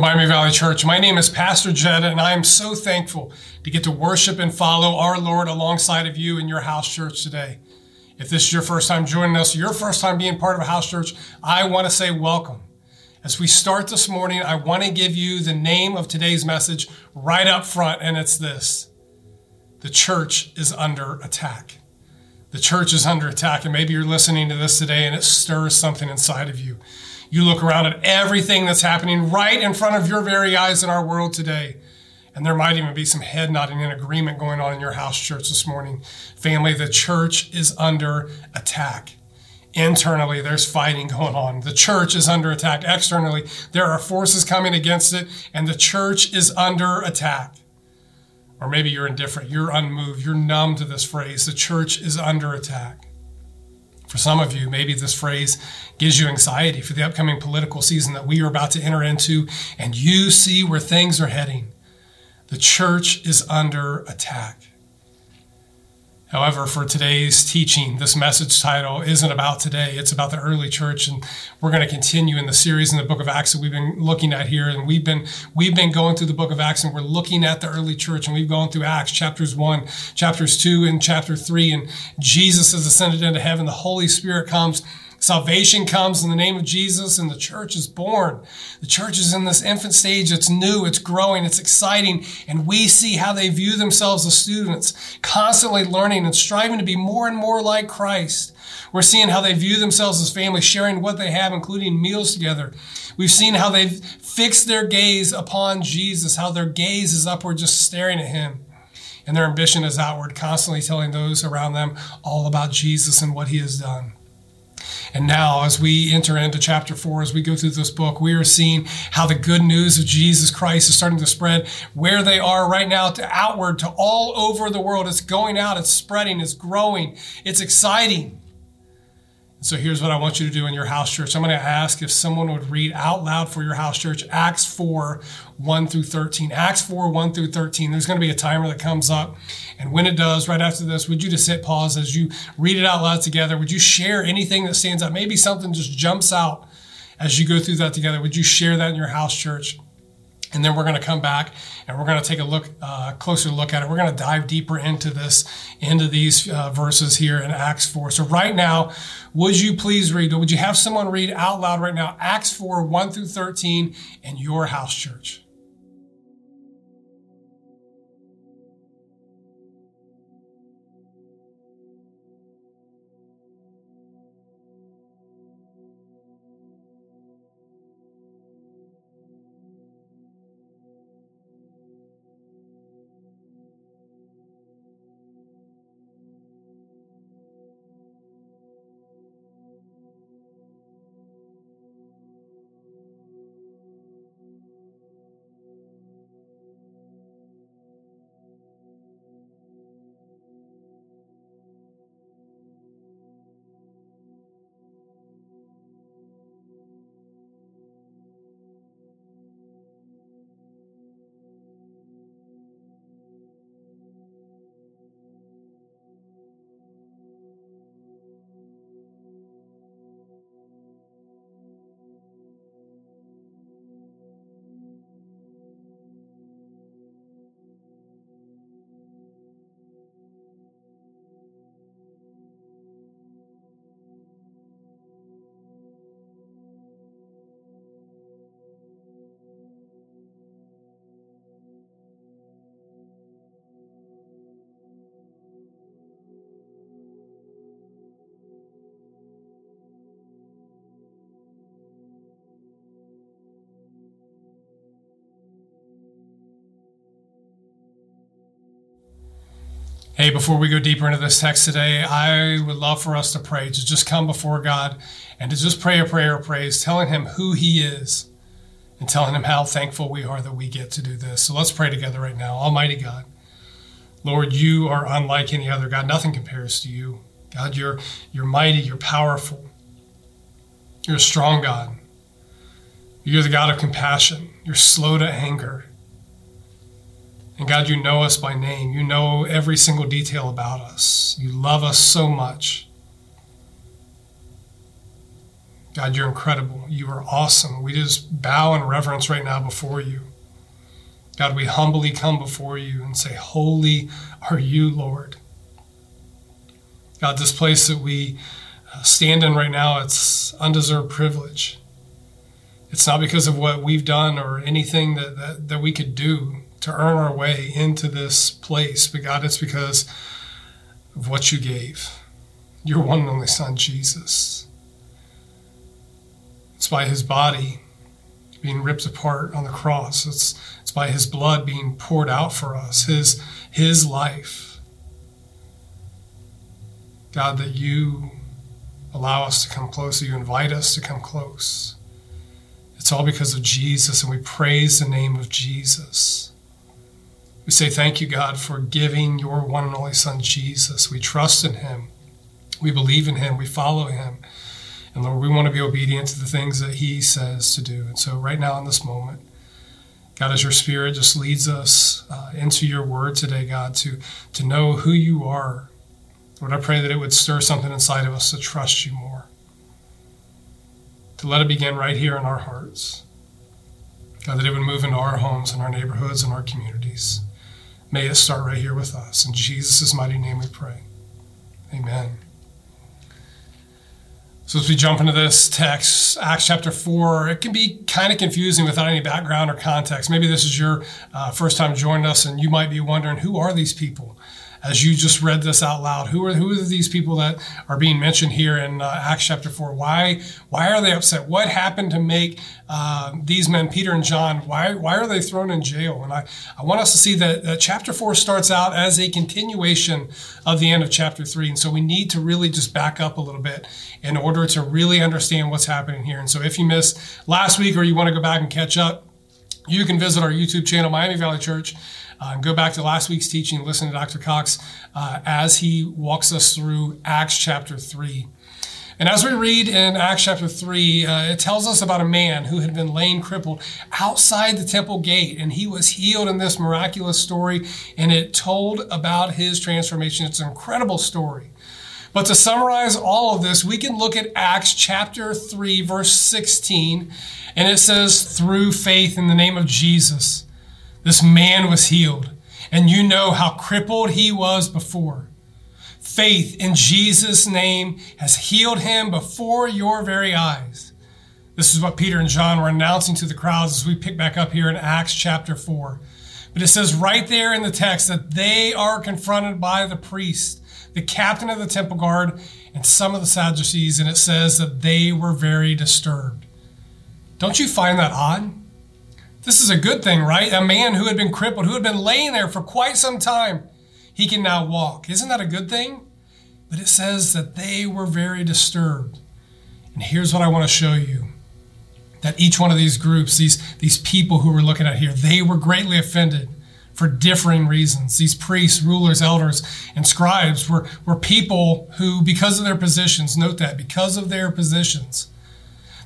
Miami Valley Church. My name is Pastor Jed, and I am so thankful to get to worship and follow our Lord alongside of you in your house church today. If this is your first time joining us, your first time being part of a house church, I want to say welcome. As we start this morning, I want to give you the name of today's message right up front, and it's this The church is under attack. The church is under attack, and maybe you're listening to this today and it stirs something inside of you. You look around at everything that's happening right in front of your very eyes in our world today. And there might even be some head nodding and agreement going on in your house church this morning. Family, the church is under attack. Internally, there's fighting going on. The church is under attack. Externally, there are forces coming against it, and the church is under attack. Or maybe you're indifferent, you're unmoved, you're numb to this phrase. The church is under attack. For some of you, maybe this phrase gives you anxiety for the upcoming political season that we are about to enter into, and you see where things are heading. The church is under attack. However, for today's teaching, this message title isn't about today. It's about the early church. And we're going to continue in the series in the book of Acts that we've been looking at here. And we've been, we've been going through the book of Acts and we're looking at the early church and we've gone through Acts chapters one, chapters two, and chapter three. And Jesus has ascended into heaven. The Holy Spirit comes Salvation comes in the name of Jesus and the church is born. The church is in this infant stage. It's new, it's growing, it's exciting. And we see how they view themselves as students, constantly learning and striving to be more and more like Christ. We're seeing how they view themselves as family, sharing what they have, including meals together. We've seen how they've fixed their gaze upon Jesus, how their gaze is upward, just staring at him. And their ambition is outward, constantly telling those around them all about Jesus and what he has done. And now, as we enter into chapter four, as we go through this book, we are seeing how the good news of Jesus Christ is starting to spread where they are right now to outward to all over the world. It's going out, it's spreading, it's growing, it's exciting. So here's what I want you to do in your house church. I'm going to ask if someone would read out loud for your house church Acts 4, 1 through 13. Acts 4, 1 through 13. There's going to be a timer that comes up. And when it does, right after this, would you just hit pause as you read it out loud together? Would you share anything that stands out? Maybe something just jumps out as you go through that together. Would you share that in your house church? And then we're going to come back and we're going to take a look, uh, closer look at it. We're going to dive deeper into this, into these uh, verses here in Acts 4. So right now, would you please read, would you have someone read out loud right now, Acts 4, 1 through 13 in your house church? Hey, before we go deeper into this text today, I would love for us to pray, to just come before God and to just pray a prayer of praise, telling Him who He is and telling Him how thankful we are that we get to do this. So let's pray together right now. Almighty God, Lord, you are unlike any other God. Nothing compares to you. God, you're, you're mighty, you're powerful, you're a strong God. You're the God of compassion, you're slow to anger. And God, you know us by name. You know every single detail about us. You love us so much. God, you're incredible. You are awesome. We just bow in reverence right now before you. God, we humbly come before you and say, Holy are you, Lord. God, this place that we uh, stand in right now, it's undeserved privilege. It's not because of what we've done or anything that, that, that we could do to earn our way into this place, but God, it's because of what you gave your one and only Son, Jesus. It's by his body being ripped apart on the cross. It's, it's by his blood being poured out for us, his, his life. God, that you allow us to come close, you invite us to come close. It's all because of Jesus, and we praise the name of Jesus. We say thank you, God, for giving your one and only Son, Jesus. We trust in him. We believe in him. We follow him. And Lord, we want to be obedient to the things that he says to do. And so, right now, in this moment, God, as your spirit just leads us uh, into your word today, God, to, to know who you are, Lord, I pray that it would stir something inside of us to trust you more, to let it begin right here in our hearts. God, that it would move into our homes and our neighborhoods and our communities. May it start right here with us. In Jesus' mighty name we pray. Amen. So, as we jump into this text, Acts chapter 4, it can be kind of confusing without any background or context. Maybe this is your uh, first time joining us, and you might be wondering who are these people? As you just read this out loud. Who are who are these people that are being mentioned here in uh, Acts chapter four? Why why are they upset? What happened to make uh, these men, Peter and John, why why are they thrown in jail? And I, I want us to see that, that chapter four starts out as a continuation of the end of chapter three, and so we need to really just back up a little bit in order to really understand what's happening here. And so if you missed last week or you want to go back and catch up, you can visit our YouTube channel, Miami Valley Church. Uh, go back to last week's teaching, listen to Dr. Cox uh, as he walks us through Acts chapter 3. And as we read in Acts chapter 3, uh, it tells us about a man who had been laying crippled outside the temple gate, and he was healed in this miraculous story, and it told about his transformation. It's an incredible story. But to summarize all of this, we can look at Acts chapter 3, verse 16, and it says, through faith in the name of Jesus. This man was healed, and you know how crippled he was before. Faith in Jesus' name has healed him before your very eyes. This is what Peter and John were announcing to the crowds as we pick back up here in Acts chapter 4. But it says right there in the text that they are confronted by the priest, the captain of the temple guard, and some of the Sadducees, and it says that they were very disturbed. Don't you find that odd? This is a good thing, right? A man who had been crippled, who had been laying there for quite some time, he can now walk. Isn't that a good thing? But it says that they were very disturbed. And here's what I want to show you that each one of these groups, these, these people who we're looking at here, they were greatly offended for differing reasons. These priests, rulers, elders, and scribes were, were people who, because of their positions, note that, because of their positions,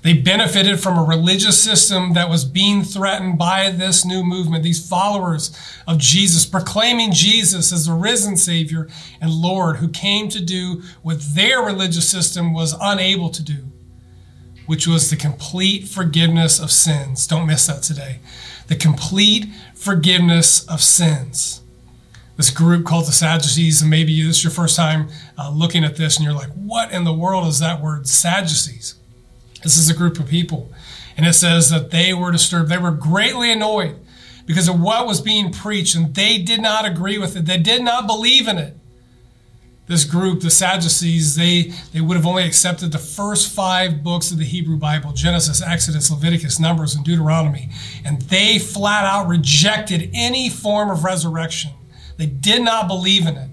they benefited from a religious system that was being threatened by this new movement, these followers of Jesus, proclaiming Jesus as the risen Savior and Lord who came to do what their religious system was unable to do, which was the complete forgiveness of sins. Don't miss that today. The complete forgiveness of sins this group called the Sadducees, and maybe this is your first time uh, looking at this, and you're like, what in the world is that word, Sadducees? This is a group of people. And it says that they were disturbed. They were greatly annoyed because of what was being preached, and they did not agree with it. They did not believe in it. This group, the Sadducees, they, they would have only accepted the first five books of the Hebrew Bible Genesis, Exodus, Leviticus, Numbers, and Deuteronomy. And they flat out rejected any form of resurrection. They did not believe in it.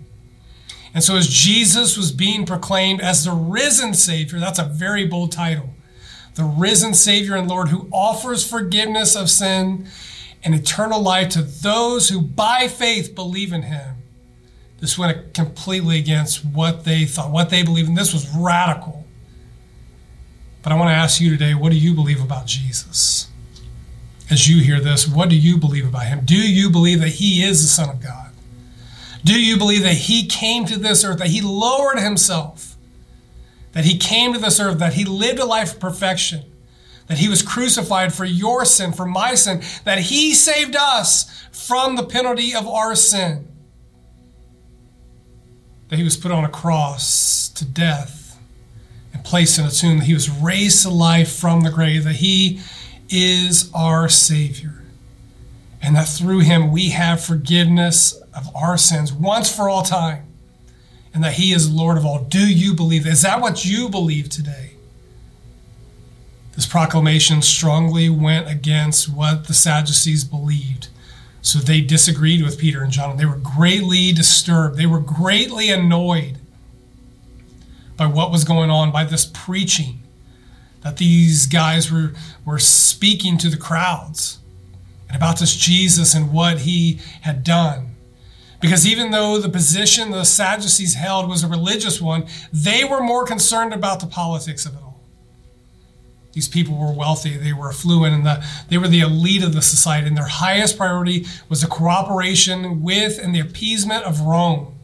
And so, as Jesus was being proclaimed as the risen Savior, that's a very bold title the risen Savior and Lord who offers forgiveness of sin and eternal life to those who by faith believe in him. This went completely against what they thought, what they believed, and this was radical. But I want to ask you today what do you believe about Jesus? As you hear this, what do you believe about him? Do you believe that he is the Son of God? Do you believe that he came to this earth, that he lowered himself? That he came to this earth, that he lived a life of perfection, that he was crucified for your sin, for my sin, that he saved us from the penalty of our sin, that he was put on a cross to death and placed in a tomb, that he was raised to life from the grave, that he is our Savior, and that through him we have forgiveness of our sins once for all time and that he is Lord of all. Do you believe? Is that what you believe today? This proclamation strongly went against what the Sadducees believed. So they disagreed with Peter and John. They were greatly disturbed. They were greatly annoyed by what was going on, by this preaching that these guys were, were speaking to the crowds and about this Jesus and what he had done. Because even though the position the Sadducees held was a religious one, they were more concerned about the politics of it all. These people were wealthy, they were affluent, and the, they were the elite of the society, and their highest priority was the cooperation with and the appeasement of Rome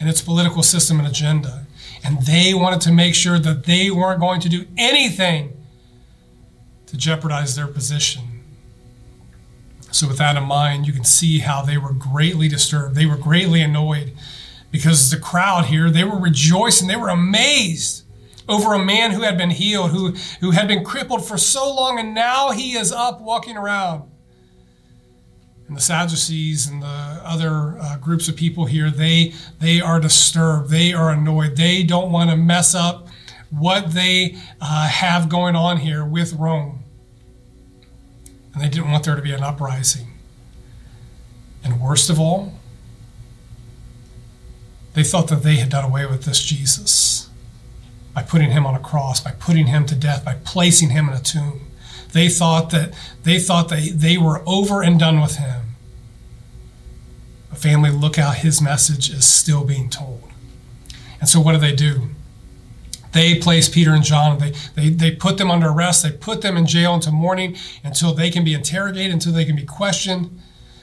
and its political system and agenda. And they wanted to make sure that they weren't going to do anything to jeopardize their position so, with that in mind, you can see how they were greatly disturbed. They were greatly annoyed because the crowd here, they were rejoicing, they were amazed over a man who had been healed, who, who had been crippled for so long, and now he is up walking around. And the Sadducees and the other uh, groups of people here, they, they are disturbed. They are annoyed. They don't want to mess up what they uh, have going on here with Rome and they didn't want there to be an uprising. And worst of all, they thought that they had done away with this Jesus by putting him on a cross, by putting him to death, by placing him in a tomb. They thought that they thought they, they were over and done with him. But family, look out, his message is still being told. And so what do they do? They place Peter and John. They, they, they put them under arrest. They put them in jail until morning, until they can be interrogated, until they can be questioned.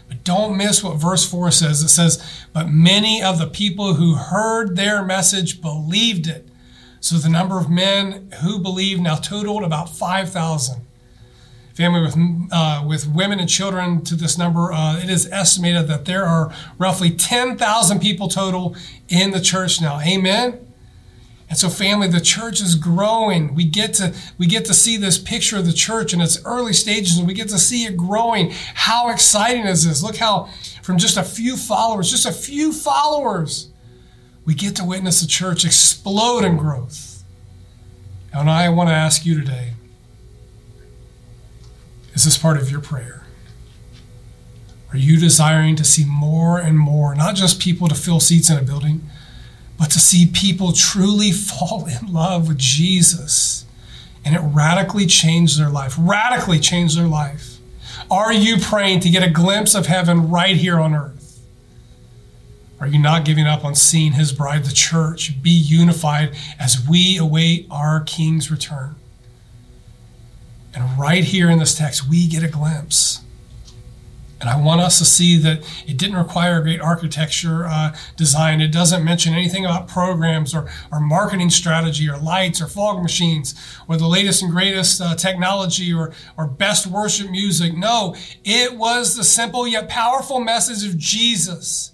But don't miss what verse 4 says. It says, But many of the people who heard their message believed it. So the number of men who believed now totaled about 5,000. Family with, uh, with women and children to this number, uh, it is estimated that there are roughly 10,000 people total in the church now. Amen? And so family, the church is growing. We get to we get to see this picture of the church in its early stages and we get to see it growing. How exciting is this? Look how from just a few followers, just a few followers, we get to witness the church explode in growth. And I want to ask you today, is this part of your prayer? Are you desiring to see more and more, not just people to fill seats in a building, but to see people truly fall in love with Jesus and it radically changed their life, radically changed their life. Are you praying to get a glimpse of heaven right here on earth? Are you not giving up on seeing his bride, the church, be unified as we await our King's return? And right here in this text, we get a glimpse and I want us to see that it didn't require great architecture uh, design. It doesn't mention anything about programs or, or marketing strategy or lights or fog machines or the latest and greatest uh, technology or, or best worship music. No, it was the simple yet powerful message of Jesus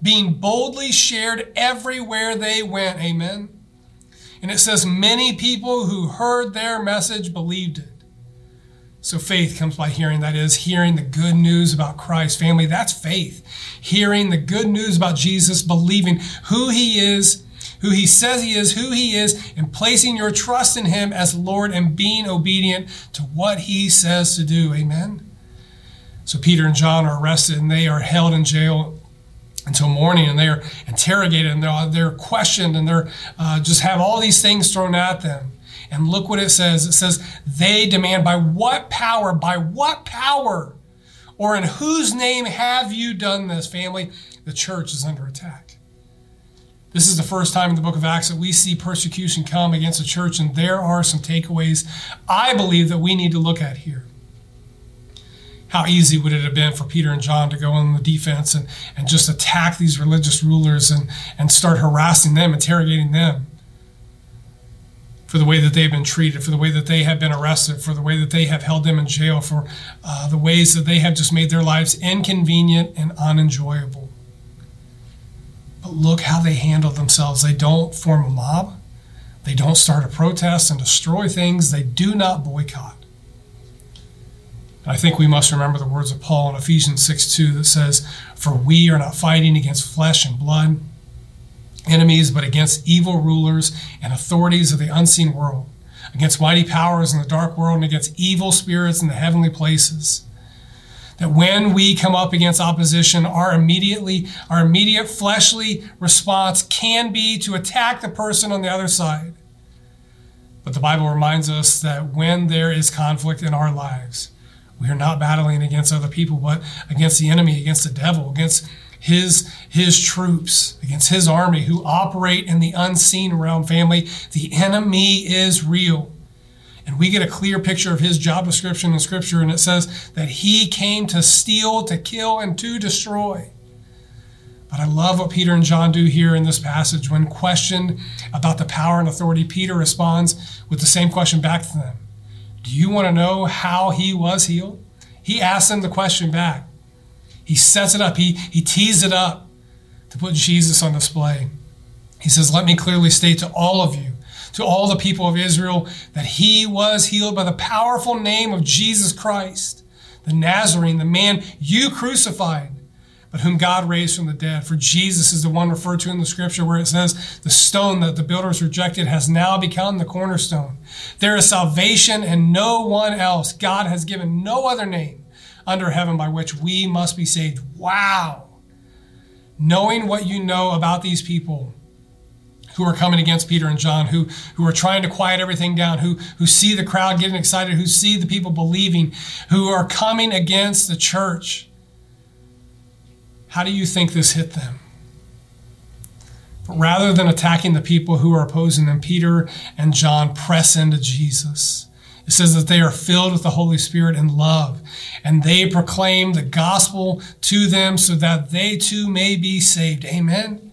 being boldly shared everywhere they went. Amen. And it says, many people who heard their message believed it. So faith comes by hearing, that is, hearing the good news about Christ. Family, that's faith. Hearing the good news about Jesus, believing who he is, who he says he is, who he is, and placing your trust in him as Lord and being obedient to what he says to do. Amen. So Peter and John are arrested and they are held in jail until morning and they are interrogated and they're, they're questioned and they're uh, just have all these things thrown at them. And look what it says. It says, they demand by what power, by what power, or in whose name have you done this, family? The church is under attack. This is the first time in the book of Acts that we see persecution come against the church, and there are some takeaways I believe that we need to look at here. How easy would it have been for Peter and John to go on the defense and, and just attack these religious rulers and, and start harassing them, interrogating them? For the way that they've been treated, for the way that they have been arrested, for the way that they have held them in jail, for uh, the ways that they have just made their lives inconvenient and unenjoyable. But look how they handle themselves. They don't form a mob, they don't start a protest and destroy things, they do not boycott. I think we must remember the words of Paul in Ephesians 6 2 that says, For we are not fighting against flesh and blood, enemies, but against evil rulers and authorities of the unseen world, against mighty powers in the dark world, and against evil spirits in the heavenly places. That when we come up against opposition, our immediately, our immediate fleshly response can be to attack the person on the other side. But the Bible reminds us that when there is conflict in our lives, we are not battling against other people, but against the enemy, against the devil, against his his troops, against his army who operate in the unseen realm. Family, the enemy is real. And we get a clear picture of his job description in Scripture, and it says that he came to steal, to kill, and to destroy. But I love what Peter and John do here in this passage. When questioned about the power and authority, Peter responds with the same question back to them do you want to know how he was healed? He asks them the question back. He sets it up, he, he tees it up to put Jesus on display. He says, Let me clearly state to all of you, to all the people of Israel, that he was healed by the powerful name of Jesus Christ, the Nazarene, the man you crucified but whom God raised from the dead. For Jesus is the one referred to in the scripture where it says, The stone that the builders rejected has now become the cornerstone. There is salvation and no one else. God has given no other name under heaven by which we must be saved. Wow. Knowing what you know about these people, who are coming against Peter and John, who, who are trying to quiet everything down, who, who see the crowd getting excited, who see the people believing, who are coming against the church. How do you think this hit them? But rather than attacking the people who are opposing them, Peter and John press into Jesus. It says that they are filled with the Holy Spirit and love, and they proclaim the gospel to them so that they too may be saved. Amen.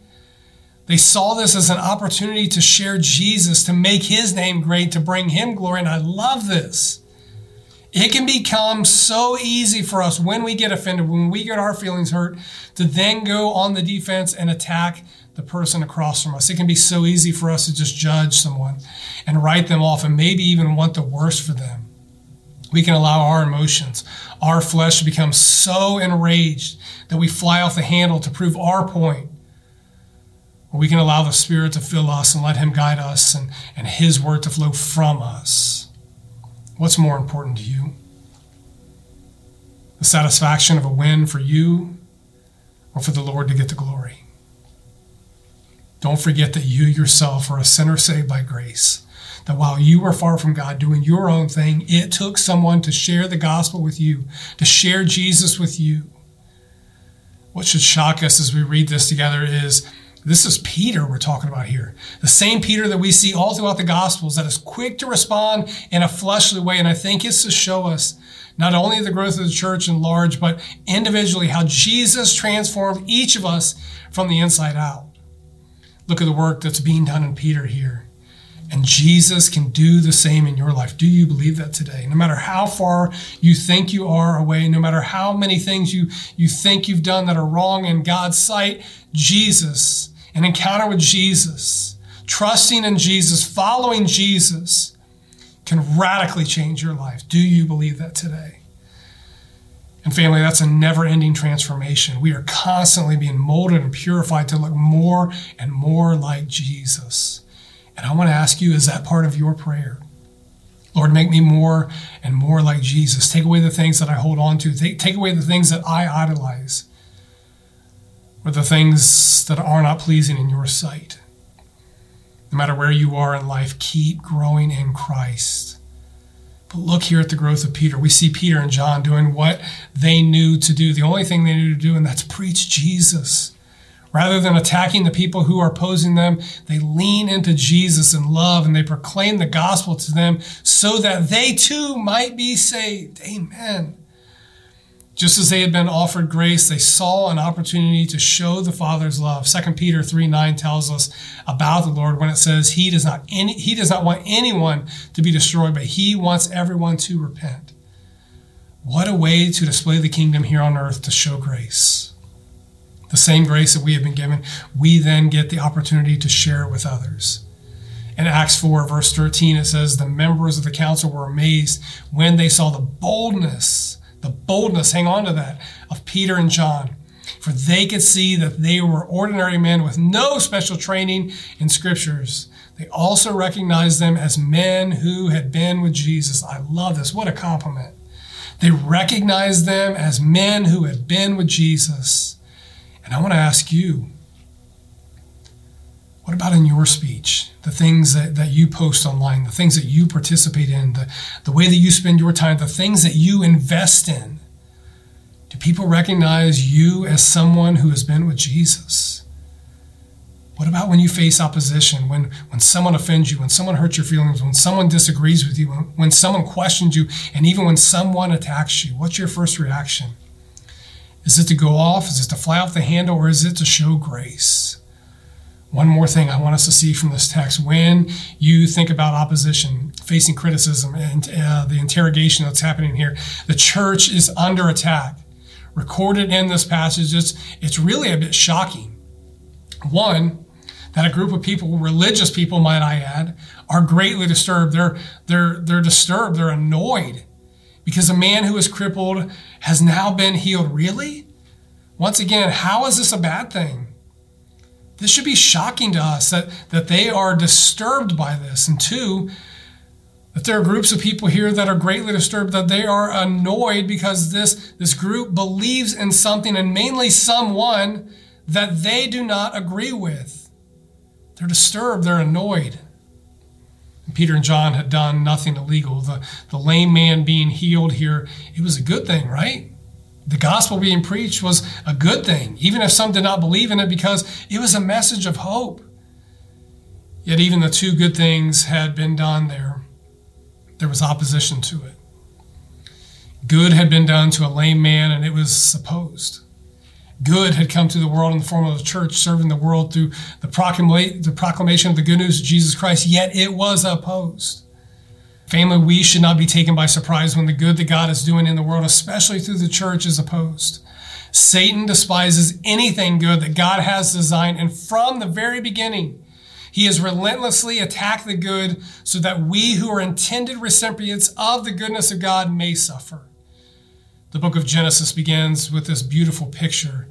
They saw this as an opportunity to share Jesus, to make his name great, to bring him glory. And I love this. It can become so easy for us when we get offended, when we get our feelings hurt, to then go on the defense and attack the person across from us. It can be so easy for us to just judge someone and write them off and maybe even want the worst for them. We can allow our emotions, our flesh to become so enraged that we fly off the handle to prove our point. Or we can allow the Spirit to fill us and let Him guide us and, and His word to flow from us. What's more important to you? The satisfaction of a win for you or for the Lord to get the glory? Don't forget that you yourself are a sinner saved by grace. That while you were far from God doing your own thing, it took someone to share the gospel with you, to share Jesus with you. What should shock us as we read this together is this is Peter we're talking about here. The same Peter that we see all throughout the Gospels that is quick to respond in a fleshly way. And I think it's to show us not only the growth of the church in large, but individually how Jesus transformed each of us from the inside out. Look at the work that's being done in Peter here. And Jesus can do the same in your life. Do you believe that today? No matter how far you think you are away, no matter how many things you, you think you've done that are wrong in God's sight, Jesus, an encounter with Jesus, trusting in Jesus, following Jesus, can radically change your life. Do you believe that today? And family, that's a never ending transformation. We are constantly being molded and purified to look more and more like Jesus. And I want to ask you, is that part of your prayer? Lord, make me more and more like Jesus. Take away the things that I hold on to. Take, take away the things that I idolize or the things that are not pleasing in your sight. No matter where you are in life, keep growing in Christ. But look here at the growth of Peter. We see Peter and John doing what they knew to do, the only thing they knew to do, and that's preach Jesus. Rather than attacking the people who are opposing them, they lean into Jesus in love and they proclaim the gospel to them so that they too might be saved. Amen. Just as they had been offered grace, they saw an opportunity to show the Father's love. 2 Peter 3 9 tells us about the Lord when it says he does not any, he does not want anyone to be destroyed, but he wants everyone to repent. What a way to display the kingdom here on earth to show grace. The same grace that we have been given, we then get the opportunity to share it with others. In Acts 4, verse 13, it says, The members of the council were amazed when they saw the boldness the boldness, hang on to that, of Peter and John. For they could see that they were ordinary men with no special training in scriptures. They also recognized them as men who had been with Jesus. I love this. What a compliment. They recognized them as men who had been with Jesus. And I want to ask you, what about in your speech? The things that, that you post online, the things that you participate in, the, the way that you spend your time, the things that you invest in. Do people recognize you as someone who has been with Jesus? What about when you face opposition, when, when someone offends you, when someone hurts your feelings, when someone disagrees with you, when, when someone questions you, and even when someone attacks you? What's your first reaction? Is it to go off? Is it to fly off the handle? Or is it to show grace? One more thing I want us to see from this text when you think about opposition, facing criticism, and uh, the interrogation that's happening here, the church is under attack. Recorded in this passage, it's, it's really a bit shocking. One, that a group of people, religious people, might I add, are greatly disturbed. They're, they're, they're disturbed, they're annoyed because a man who is crippled has now been healed. Really? Once again, how is this a bad thing? This should be shocking to us that, that they are disturbed by this. And two, that there are groups of people here that are greatly disturbed, that they are annoyed because this, this group believes in something and mainly someone that they do not agree with. They're disturbed, they're annoyed. And Peter and John had done nothing illegal. The, the lame man being healed here, it was a good thing, right? The gospel being preached was a good thing, even if some did not believe in it, because it was a message of hope. Yet, even the two good things had been done there, there was opposition to it. Good had been done to a lame man, and it was supposed. Good had come to the world in the form of the church, serving the world through the, proclamation of the good news of Jesus Christ, yet it was opposed. Family, we should not be taken by surprise when the good that God is doing in the world, especially through the church, is opposed. Satan despises anything good that God has designed, and from the very beginning, he has relentlessly attacked the good so that we who are intended recipients of the goodness of God may suffer. The book of Genesis begins with this beautiful picture.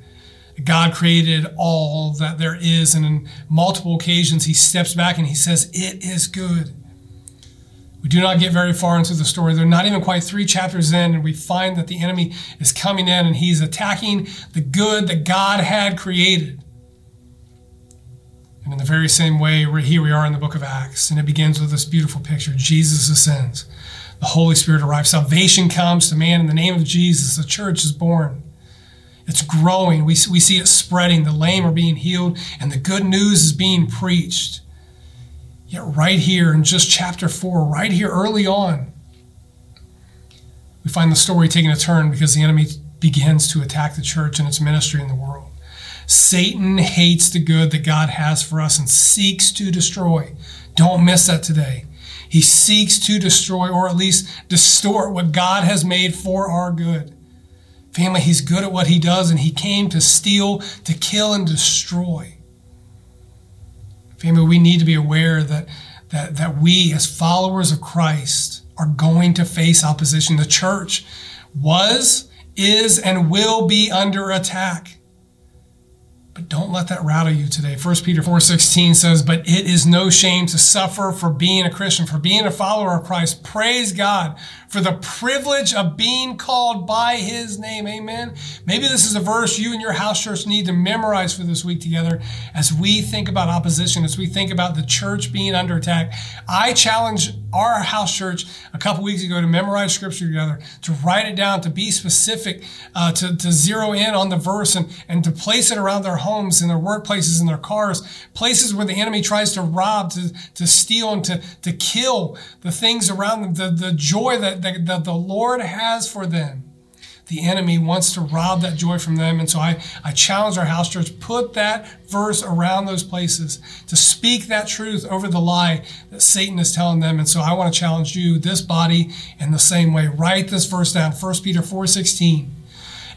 God created all that there is, and in multiple occasions, he steps back and he says, It is good. We do not get very far into the story. They're not even quite three chapters in, and we find that the enemy is coming in and he's attacking the good that God had created. And in the very same way, here we are in the book of Acts, and it begins with this beautiful picture Jesus ascends, the Holy Spirit arrives, salvation comes to man in the name of Jesus, the church is born. It's growing. We, we see it spreading. The lame are being healed, and the good news is being preached. Yet, right here in just chapter 4, right here early on, we find the story taking a turn because the enemy begins to attack the church and its ministry in the world. Satan hates the good that God has for us and seeks to destroy. Don't miss that today. He seeks to destroy or at least distort what God has made for our good. Family, he's good at what he does and he came to steal, to kill, and destroy. Family, we need to be aware that, that, that we, as followers of Christ, are going to face opposition. The church was, is, and will be under attack. But don't let that rattle you today. 1 Peter 4:16 says, "But it is no shame to suffer for being a Christian, for being a follower of Christ. Praise God for the privilege of being called by his name." Amen. Maybe this is a verse you and your house church need to memorize for this week together as we think about opposition, as we think about the church being under attack. I challenge our house church a couple weeks ago to memorize scripture together, to write it down, to be specific, uh, to, to zero in on the verse and, and to place it around their homes, and their workplaces, and their cars, places where the enemy tries to rob, to, to steal, and to, to kill the things around them, the, the joy that, that, that the Lord has for them. the enemy wants to rob that joy from them. And so I, I challenge our house church, put that verse around those places to speak that truth over the lie that Satan is telling them. And so I want to challenge you, this body, in the same way. Write this verse down, 1 Peter 4 16.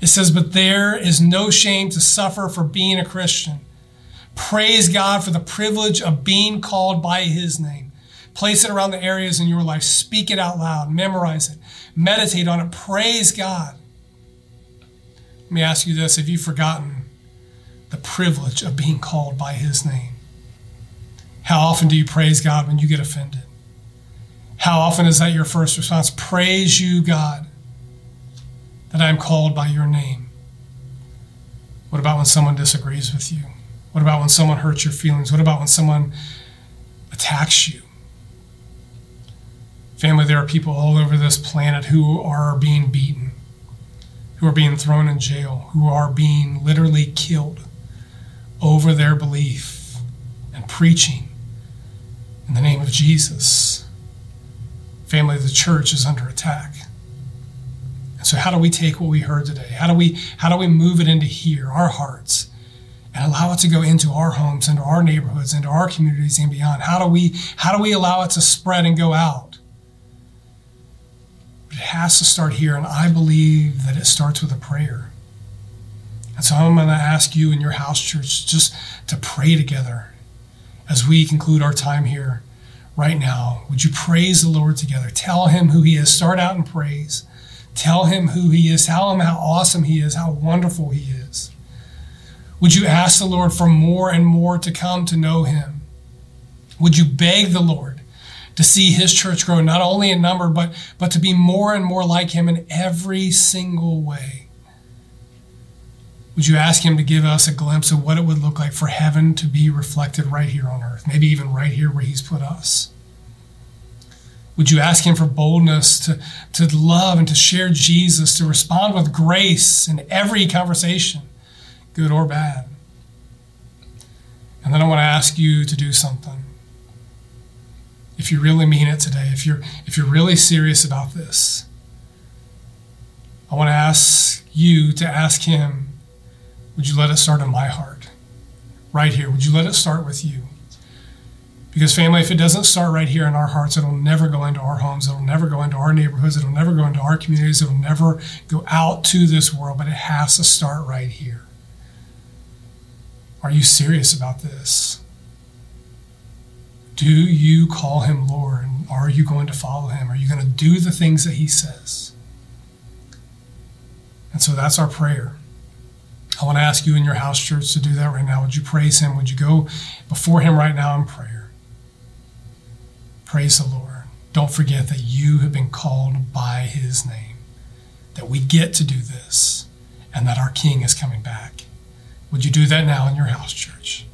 It says, But there is no shame to suffer for being a Christian. Praise God for the privilege of being called by his name. Place it around the areas in your life. Speak it out loud. Memorize it. Meditate on it. Praise God. Let me ask you this Have you forgotten the privilege of being called by his name? How often do you praise God when you get offended? How often is that your first response? Praise you, God, that I am called by your name. What about when someone disagrees with you? What about when someone hurts your feelings? What about when someone attacks you? Family, there are people all over this planet who are being beaten, who are being thrown in jail, who are being literally killed over their belief and preaching in the name of Jesus. Family, the church is under attack. And so how do we take what we heard today? How do we how do we move it into here, our hearts? and allow it to go into our homes, into our neighborhoods, into our communities and beyond? How do we how do we allow it to spread and go out? It has to start here, and I believe that it starts with a prayer. And so I'm going to ask you in your house church just to pray together as we conclude our time here right now. Would you praise the Lord together? Tell him who he is. Start out in praise. Tell him who he is. Tell him how awesome he is, how wonderful he is. Would you ask the Lord for more and more to come to know him? Would you beg the Lord to see his church grow not only in number, but, but to be more and more like him in every single way? Would you ask him to give us a glimpse of what it would look like for heaven to be reflected right here on earth, maybe even right here where he's put us? Would you ask him for boldness to, to love and to share Jesus, to respond with grace in every conversation? good or bad. And then I want to ask you to do something. If you really mean it today, if you're if you're really serious about this, I want to ask you to ask him, would you let it start in my heart? Right here. Would you let it start with you? Because, family, if it doesn't start right here in our hearts, it'll never go into our homes. It'll never go into our neighborhoods. It'll never go into our communities. It'll never go out to this world, but it has to start right here. Are you serious about this? Do you call him Lord? Are you going to follow him? Are you going to do the things that he says? And so that's our prayer. I want to ask you in your house church to do that right now. Would you praise him? Would you go before him right now in prayer? Praise the Lord. Don't forget that you have been called by his name, that we get to do this, and that our King is coming back. Would you do that now in your house church?